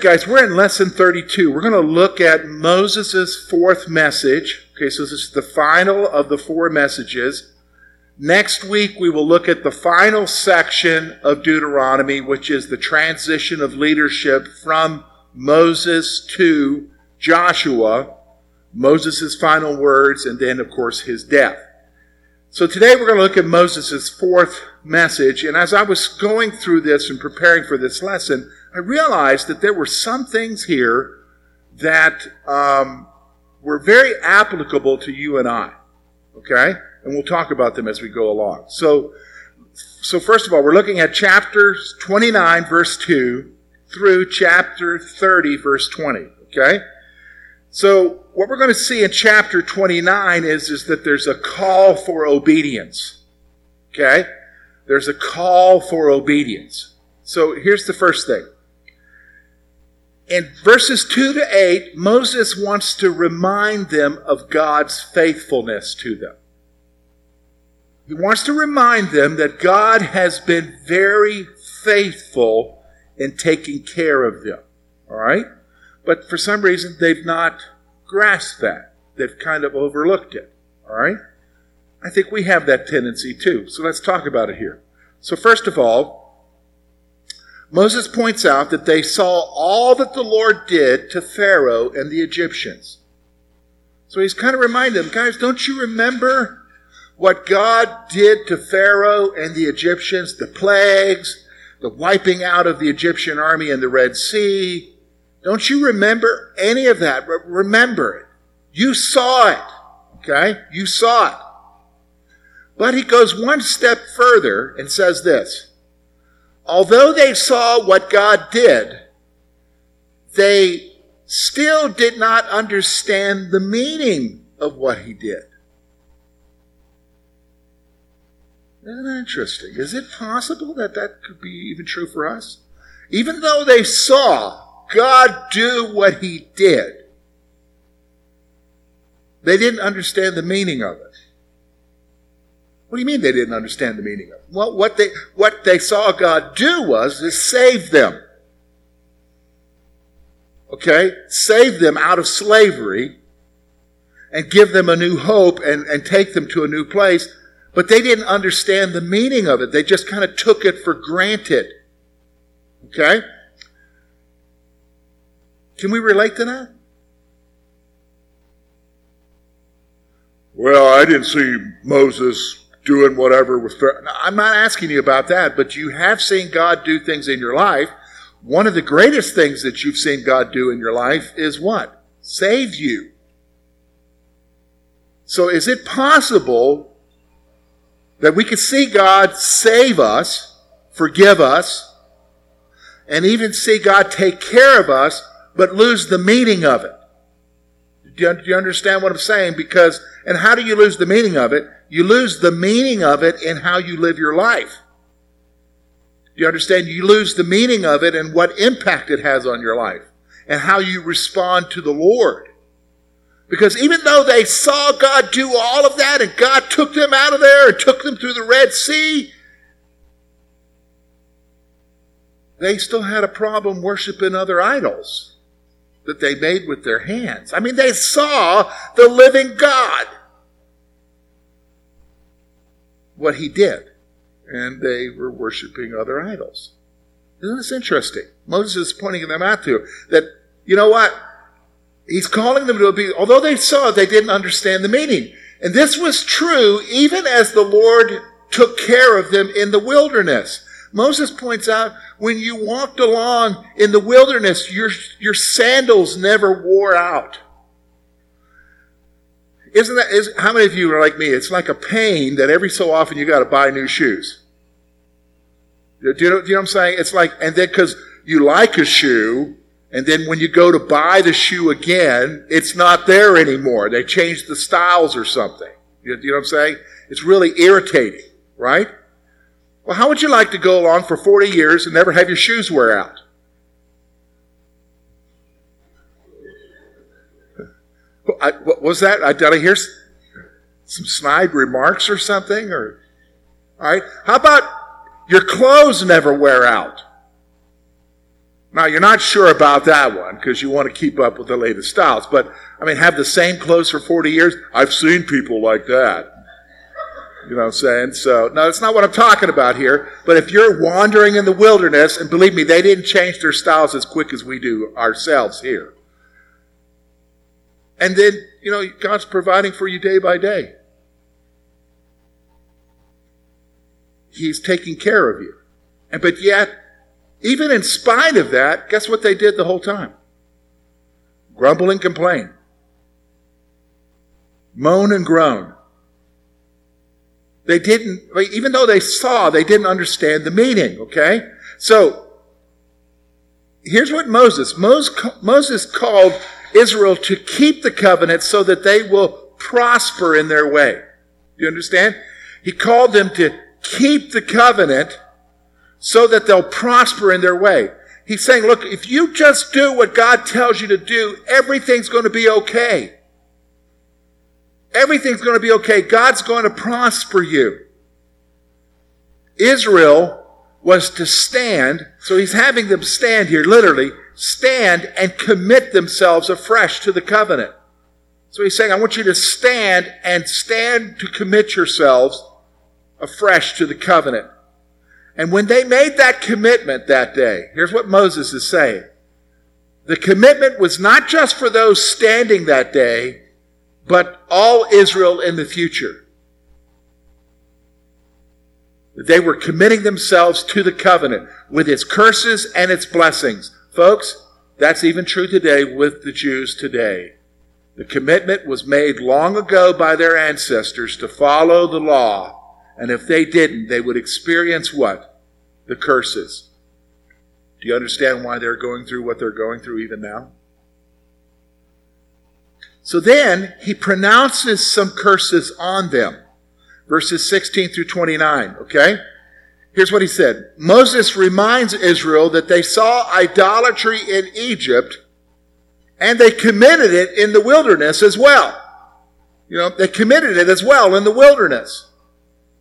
Guys, we're in lesson 32. We're going to look at Moses' fourth message. Okay, so this is the final of the four messages. Next week, we will look at the final section of Deuteronomy, which is the transition of leadership from Moses to Joshua, Moses' final words, and then, of course, his death. So today we're going to look at Moses' fourth message. And as I was going through this and preparing for this lesson, I realized that there were some things here that um, were very applicable to you and I. Okay? And we'll talk about them as we go along. So, so first of all, we're looking at chapter 29, verse 2, through chapter 30, verse 20. Okay? So, what we're going to see in chapter 29 is, is that there's a call for obedience. Okay? There's a call for obedience. So, here's the first thing in verses 2 to 8, Moses wants to remind them of God's faithfulness to them. He wants to remind them that God has been very faithful in taking care of them. All right? But for some reason, they've not grasped that. They've kind of overlooked it. All right? I think we have that tendency too. So let's talk about it here. So, first of all, Moses points out that they saw all that the Lord did to Pharaoh and the Egyptians. So he's kind of reminding them, guys, don't you remember what God did to Pharaoh and the Egyptians? The plagues, the wiping out of the Egyptian army in the Red Sea. Don't you remember any of that? Remember it. You saw it. Okay? You saw it. But he goes one step further and says this although they saw what God did, they still did not understand the meaning of what he did. Isn't that interesting? Is it possible that that could be even true for us? Even though they saw God do what he did, they didn't understand the meaning of it. What do you mean they didn't understand the meaning of it? Well, what they, what they saw God do was to save them. Okay? Save them out of slavery and give them a new hope and, and take them to a new place. But they didn't understand the meaning of it. They just kind of took it for granted. Okay? Can we relate to that? Well, I didn't see Moses doing whatever Pharaoh. I'm not asking you about that, but you have seen God do things in your life. One of the greatest things that you've seen God do in your life is what? Save you. So is it possible that we could see God save us, forgive us, and even see God take care of us, but lose the meaning of it? Do you understand what I'm saying? Because, and how do you lose the meaning of it? You lose the meaning of it in how you live your life. Do you understand? You lose the meaning of it and what impact it has on your life and how you respond to the Lord. Because even though they saw God do all of that and God took them out of there and took them through the Red Sea, they still had a problem worshiping other idols that they made with their hands. I mean, they saw the living God what he did. And they were worshiping other idols. Isn't this interesting? Moses is pointing them out to that, you know what? He's calling them to be, although they saw it, they didn't understand the meaning. And this was true even as the Lord took care of them in the wilderness. Moses points out when you walked along in the wilderness, your, your sandals never wore out. Isn't that, is, how many of you are like me? It's like a pain that every so often you got to buy new shoes. Do you, know, do you know what I'm saying? It's like, and then because you like a shoe, and then when you go to buy the shoe again, it's not there anymore. They changed the styles or something. You, you know what I'm saying? It's really irritating, right? Well, how would you like to go along for 40 years and never have your shoes wear out? I, what was that? I, did I hear some snide remarks or something? Or all right, how about your clothes never wear out? Now, you're not sure about that one because you want to keep up with the latest styles. But, I mean, have the same clothes for 40 years? I've seen people like that. You know what I'm saying? So, no, that's not what I'm talking about here. But if you're wandering in the wilderness, and believe me, they didn't change their styles as quick as we do ourselves here. And then, you know, God's providing for you day by day. He's taking care of you. And but yet, even in spite of that, guess what they did the whole time? Grumble and complain. Moan and groan. They didn't, even though they saw, they didn't understand the meaning, okay? So, here's what Moses, Moses called Israel to keep the covenant so that they will prosper in their way. Do you understand? He called them to keep the covenant so that they'll prosper in their way. He's saying, look, if you just do what God tells you to do, everything's going to be okay. Everything's going to be okay. God's going to prosper you. Israel was to stand, so he's having them stand here, literally, stand and commit themselves afresh to the covenant. So he's saying, I want you to stand and stand to commit yourselves afresh to the covenant. And when they made that commitment that day, here's what Moses is saying. The commitment was not just for those standing that day, but all Israel in the future. They were committing themselves to the covenant with its curses and its blessings. Folks, that's even true today with the Jews today. The commitment was made long ago by their ancestors to follow the law and if they didn't, they would experience what? The curses. Do you understand why they're going through what they're going through even now? So then he pronounces some curses on them. Verses 16 through 29, okay? Here's what he said. Moses reminds Israel that they saw idolatry in Egypt and they committed it in the wilderness as well. You know, they committed it as well in the wilderness.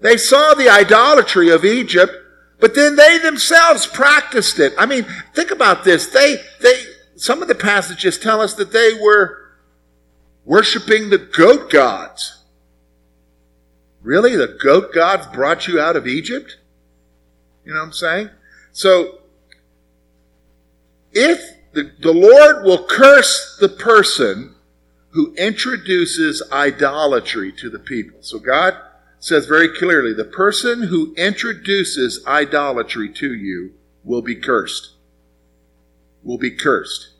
They saw the idolatry of Egypt, but then they themselves practiced it. I mean, think about this. They, they, some of the passages tell us that they were worshiping the goat gods. Really? The goat gods brought you out of Egypt? You know what I'm saying? So, if the, the Lord will curse the person who introduces idolatry to the people. So God says very clearly the person who introduces idolatry to you will be cursed. Will be cursed.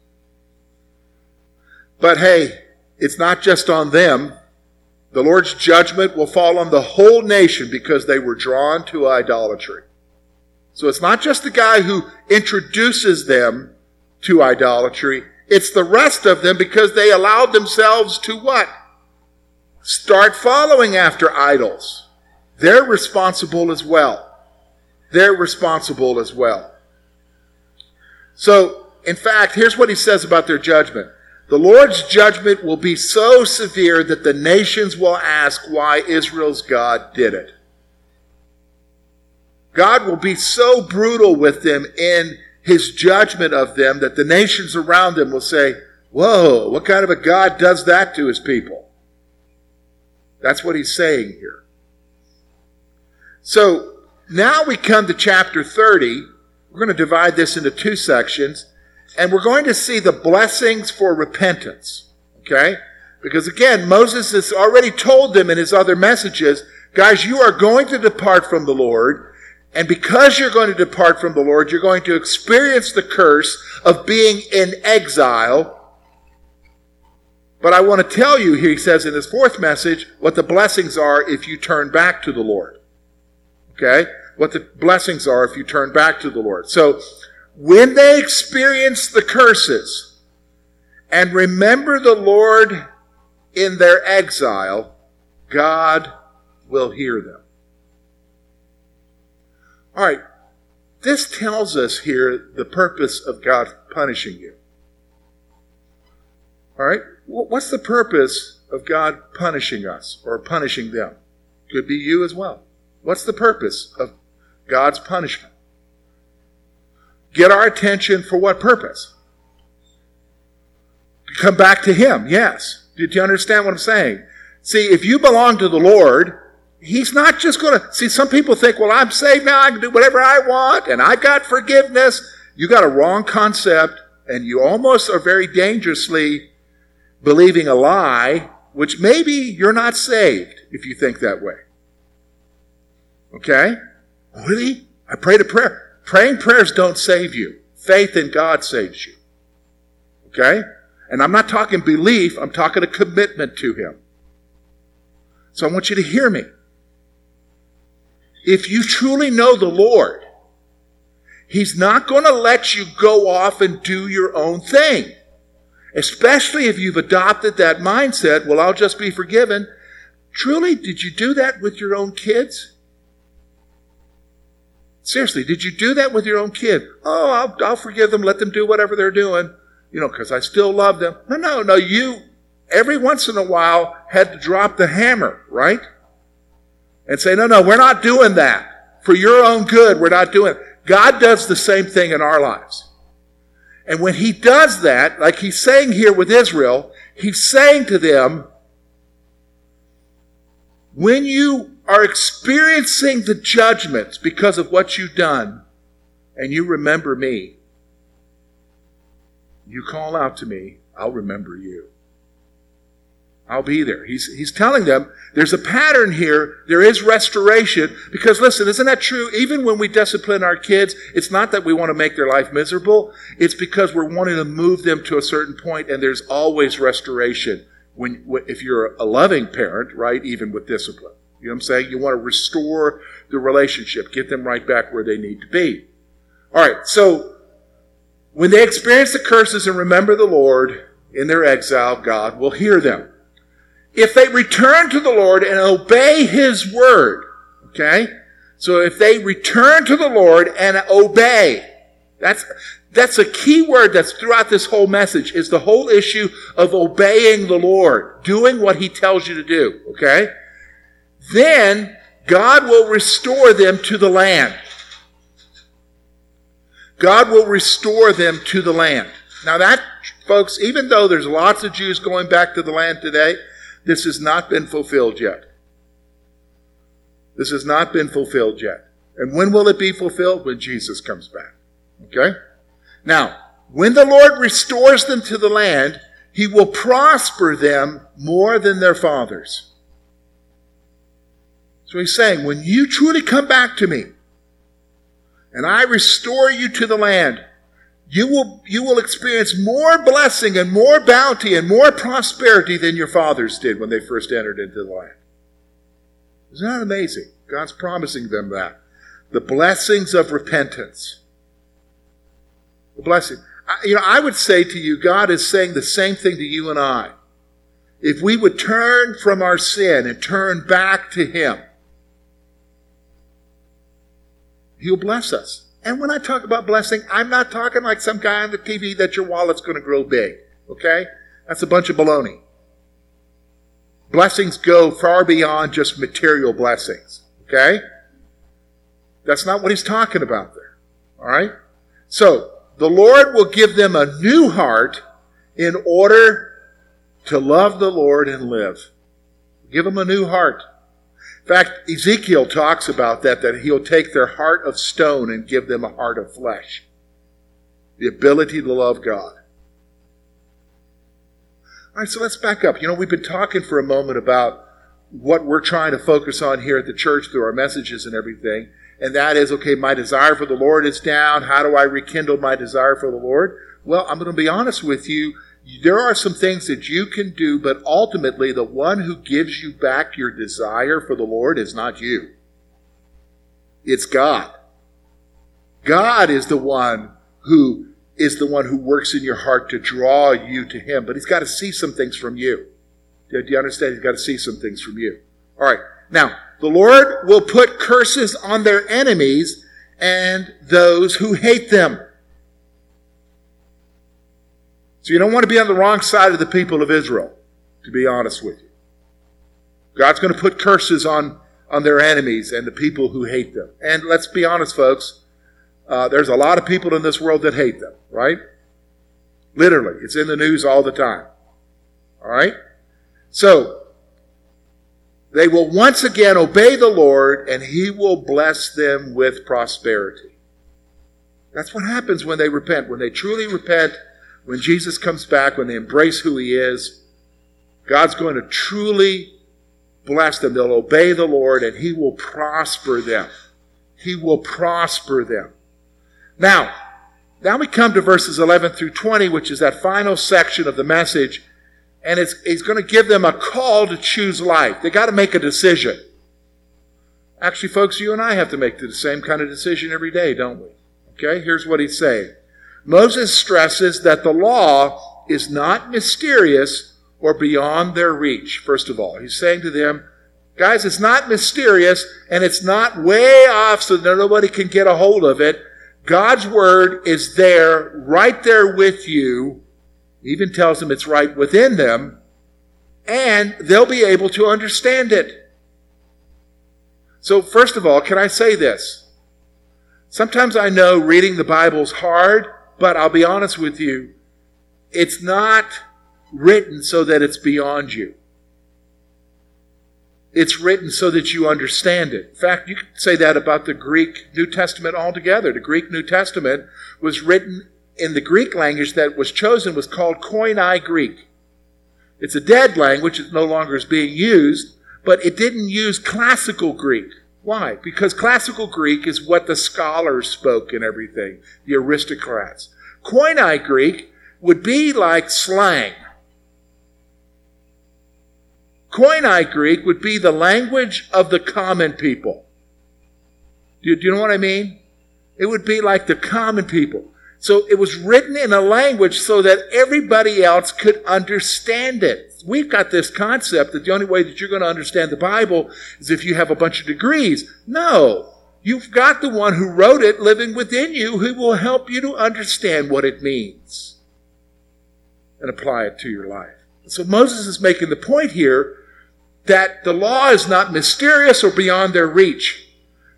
But hey, it's not just on them. The Lord's judgment will fall on the whole nation because they were drawn to idolatry. So it's not just the guy who introduces them to idolatry, it's the rest of them because they allowed themselves to what? start following after idols. They're responsible as well. They're responsible as well. So, in fact, here's what he says about their judgment. The Lord's judgment will be so severe that the nations will ask why Israel's God did it. God will be so brutal with them in his judgment of them that the nations around them will say, Whoa, what kind of a God does that to his people? That's what he's saying here. So now we come to chapter 30. We're going to divide this into two sections, and we're going to see the blessings for repentance. Okay? Because again, Moses has already told them in his other messages, guys, you are going to depart from the Lord. And because you're going to depart from the Lord, you're going to experience the curse of being in exile but I want to tell you, he says in his fourth message, what the blessings are if you turn back to the Lord. Okay? What the blessings are if you turn back to the Lord. So, when they experience the curses and remember the Lord in their exile, God will hear them. All right. This tells us here the purpose of God punishing you. All right? What's the purpose of God punishing us or punishing them? Could be you as well. What's the purpose of God's punishment? get our attention for what purpose? Come back to Him, yes. Did you understand what I'm saying? See, if you belong to the Lord, He's not just going to. See, some people think, well, I'm saved now, I can do whatever I want, and I've got forgiveness. You got a wrong concept, and you almost are very dangerously believing a lie, which maybe you're not saved if you think that way. Okay? Really? I prayed a prayer. Praying prayers don't save you. Faith in God saves you. Okay? And I'm not talking belief, I'm talking a commitment to Him. So I want you to hear me. If you truly know the Lord, He's not going to let you go off and do your own thing. Especially if you've adopted that mindset, well, I'll just be forgiven. Truly, did you do that with your own kids? Seriously, did you do that with your own kid? Oh, I'll, I'll forgive them, let them do whatever they're doing, you know, because I still love them. No, no, no. You, every once in a while, had to drop the hammer, right? And say, no, no, we're not doing that. For your own good, we're not doing it. God does the same thing in our lives. And when He does that, like He's saying here with Israel, He's saying to them, when you are experiencing the judgments because of what you've done, and you remember me, you call out to me, I'll remember you. I'll be there. He's, he's telling them there's a pattern here. There is restoration. Because listen, isn't that true? Even when we discipline our kids, it's not that we want to make their life miserable. It's because we're wanting to move them to a certain point and there's always restoration when, if you're a loving parent, right? Even with discipline. You know what I'm saying? You want to restore the relationship, get them right back where they need to be. All right, so when they experience the curses and remember the Lord in their exile, God will hear them. If they return to the Lord and obey His word, okay? So if they return to the Lord and obey, that's, that's a key word that's throughout this whole message is the whole issue of obeying the Lord, doing what He tells you to do, okay? Then God will restore them to the land. God will restore them to the land. Now, that, folks, even though there's lots of Jews going back to the land today, this has not been fulfilled yet. This has not been fulfilled yet. And when will it be fulfilled? When Jesus comes back. Okay? Now, when the Lord restores them to the land, he will prosper them more than their fathers. So he's saying, when you truly come back to me and I restore you to the land, you will, you will experience more blessing and more bounty and more prosperity than your fathers did when they first entered into the land. Isn't that amazing? God's promising them that. The blessings of repentance. The blessing. I, you know, I would say to you, God is saying the same thing to you and I. If we would turn from our sin and turn back to Him, He'll bless us. And when I talk about blessing, I'm not talking like some guy on the TV that your wallet's going to grow big. Okay? That's a bunch of baloney. Blessings go far beyond just material blessings. Okay? That's not what he's talking about there. All right? So, the Lord will give them a new heart in order to love the Lord and live. Give them a new heart. Fact, Ezekiel talks about that, that he'll take their heart of stone and give them a heart of flesh. The ability to love God. All right, so let's back up. You know, we've been talking for a moment about what we're trying to focus on here at the church through our messages and everything. And that is, okay, my desire for the Lord is down. How do I rekindle my desire for the Lord? Well, I'm going to be honest with you there are some things that you can do, but ultimately, the one who gives you back your desire for the Lord is not you. It's God. God is the one who is the one who works in your heart to draw you to Him, but He's got to see some things from you. Do you understand? He's got to see some things from you. All right. Now, the Lord will put curses on their enemies and those who hate them. So you don't want to be on the wrong side of the people of Israel, to be honest with you. God's going to put curses on, on their enemies and the people who hate them. And let's be honest, folks, Uh, there's a lot of people in this world that hate them, right? Literally, it's in the news all the time. All right? So, they will once again obey the Lord and he will bless them with prosperity. That's what happens when they repent. When they truly repent, when Jesus comes back, when they embrace who he is, God's going to truly bless them. They'll obey the Lord and he will prosper them. He will prosper them. Now, now we come to verses 11 through 20, which is that final section of the message and it's, he's going to give them a call to choose life. They got to make a decision. Actually, folks, you and I have to make the same kind of decision every day, don't we? Okay, here's what he's saying. Moses stresses that the law is not mysterious or beyond their reach, first of all. He's saying to them, guys, it's not mysterious and it's not way off so that nobody can get a hold of it. God's word is there, right there with you even tells them it's right within them, and they'll be able to understand it. So, first of all, can I say this? Sometimes I know reading the Bible's hard, but I'll be honest with you, it's not written so that it's beyond you. It's written so that you understand it. In fact, you could say that about the Greek New Testament altogether. The Greek New Testament was written in the Greek language that was chosen was called Koine Greek. It's a dead language, it no longer is being used, but it didn't use classical Greek. Why? Because classical Greek is what the scholars spoke and everything, the aristocrats. Koine Greek would be like slang. Koine Greek would be the language of the common people. Do you, do you know what I mean? It would be like the common people. So it was written in a language so that everybody else could understand it. We've got this concept that the only way that you're going to understand the Bible is if you have a bunch of degrees. No. You've got the one who wrote it living within you who will help you to understand what it means and apply it to your life. So Moses is making the point here that the law is not mysterious or beyond their reach.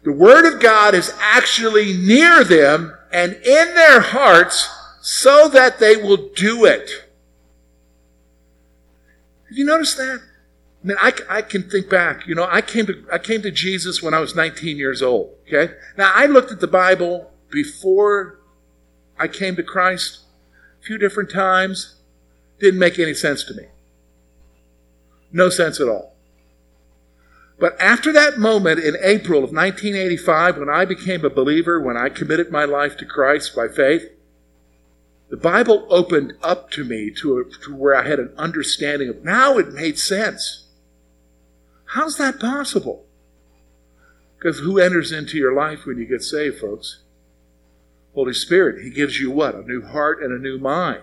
The Word of God is actually near them and in their hearts so that they will do it. Have you noticed that? I mean, I, I can think back. You know, I came to I came to Jesus when I was 19 years old. Okay, now I looked at the Bible before I came to Christ a few different times. Didn't make any sense to me. No sense at all. But after that moment in April of 1985, when I became a believer, when I committed my life to Christ by faith, the Bible opened up to me to, a, to where I had an understanding of now it made sense. How's that possible? Because who enters into your life when you get saved, folks? Holy Spirit. He gives you what? A new heart and a new mind.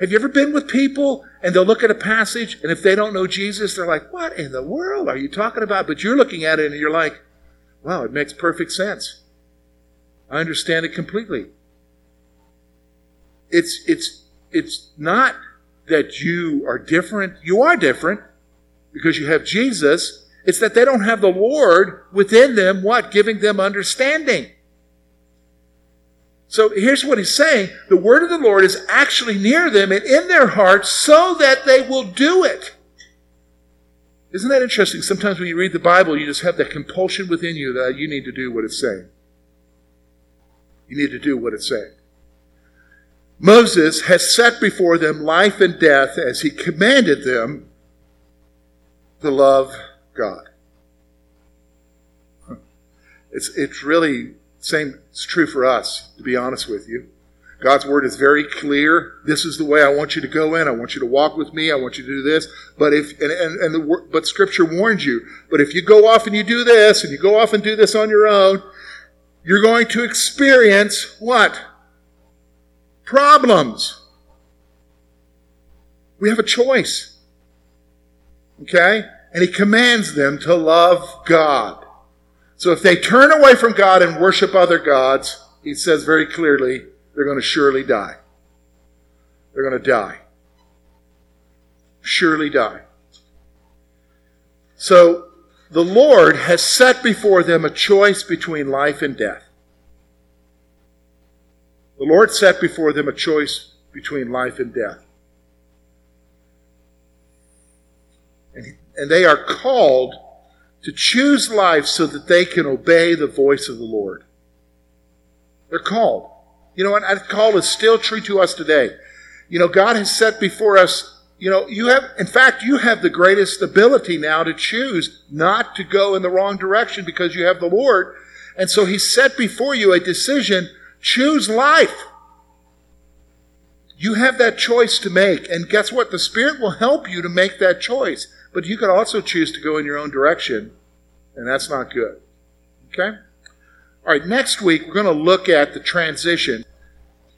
Have you ever been with people and they'll look at a passage and if they don't know Jesus, they're like, what in the world are you talking about? But you're looking at it and you're like, wow, it makes perfect sense. I understand it completely. It's, it's, it's not that you are different. You are different because you have Jesus. It's that they don't have the Lord within them, what? Giving them understanding. So here's what he's saying. The word of the Lord is actually near them and in their hearts so that they will do it. Isn't that interesting? Sometimes when you read the Bible, you just have that compulsion within you that you need to do what it's saying. You need to do what it's saying. Moses has set before them life and death as he commanded them to love God. It's, it's really same is true for us, to be honest with you. God's word is very clear. This is the way I want you to go in. I want you to walk with me. I want you to do this. But if and and, and the but Scripture warns you. But if you go off and you do this, and you go off and do this on your own, you're going to experience what? Problems. We have a choice. Okay? And He commands them to love God. So if they turn away from God and worship other gods, he says very clearly, they're going to surely die. They're going to die. Surely die. So the Lord has set before them a choice between life and death. The Lord set before them a choice between life and death. And, and they are called to choose life so that they can obey the voice of the Lord. They're called. You know what? That call is still true to us today. You know, God has set before us, you know, you have, in fact, you have the greatest ability now to choose not to go in the wrong direction because you have the Lord. And so He set before you a decision choose life. You have that choice to make. And guess what? The Spirit will help you to make that choice. But you can also choose to go in your own direction, and that's not good. Okay? All right, next week we're going to look at the transition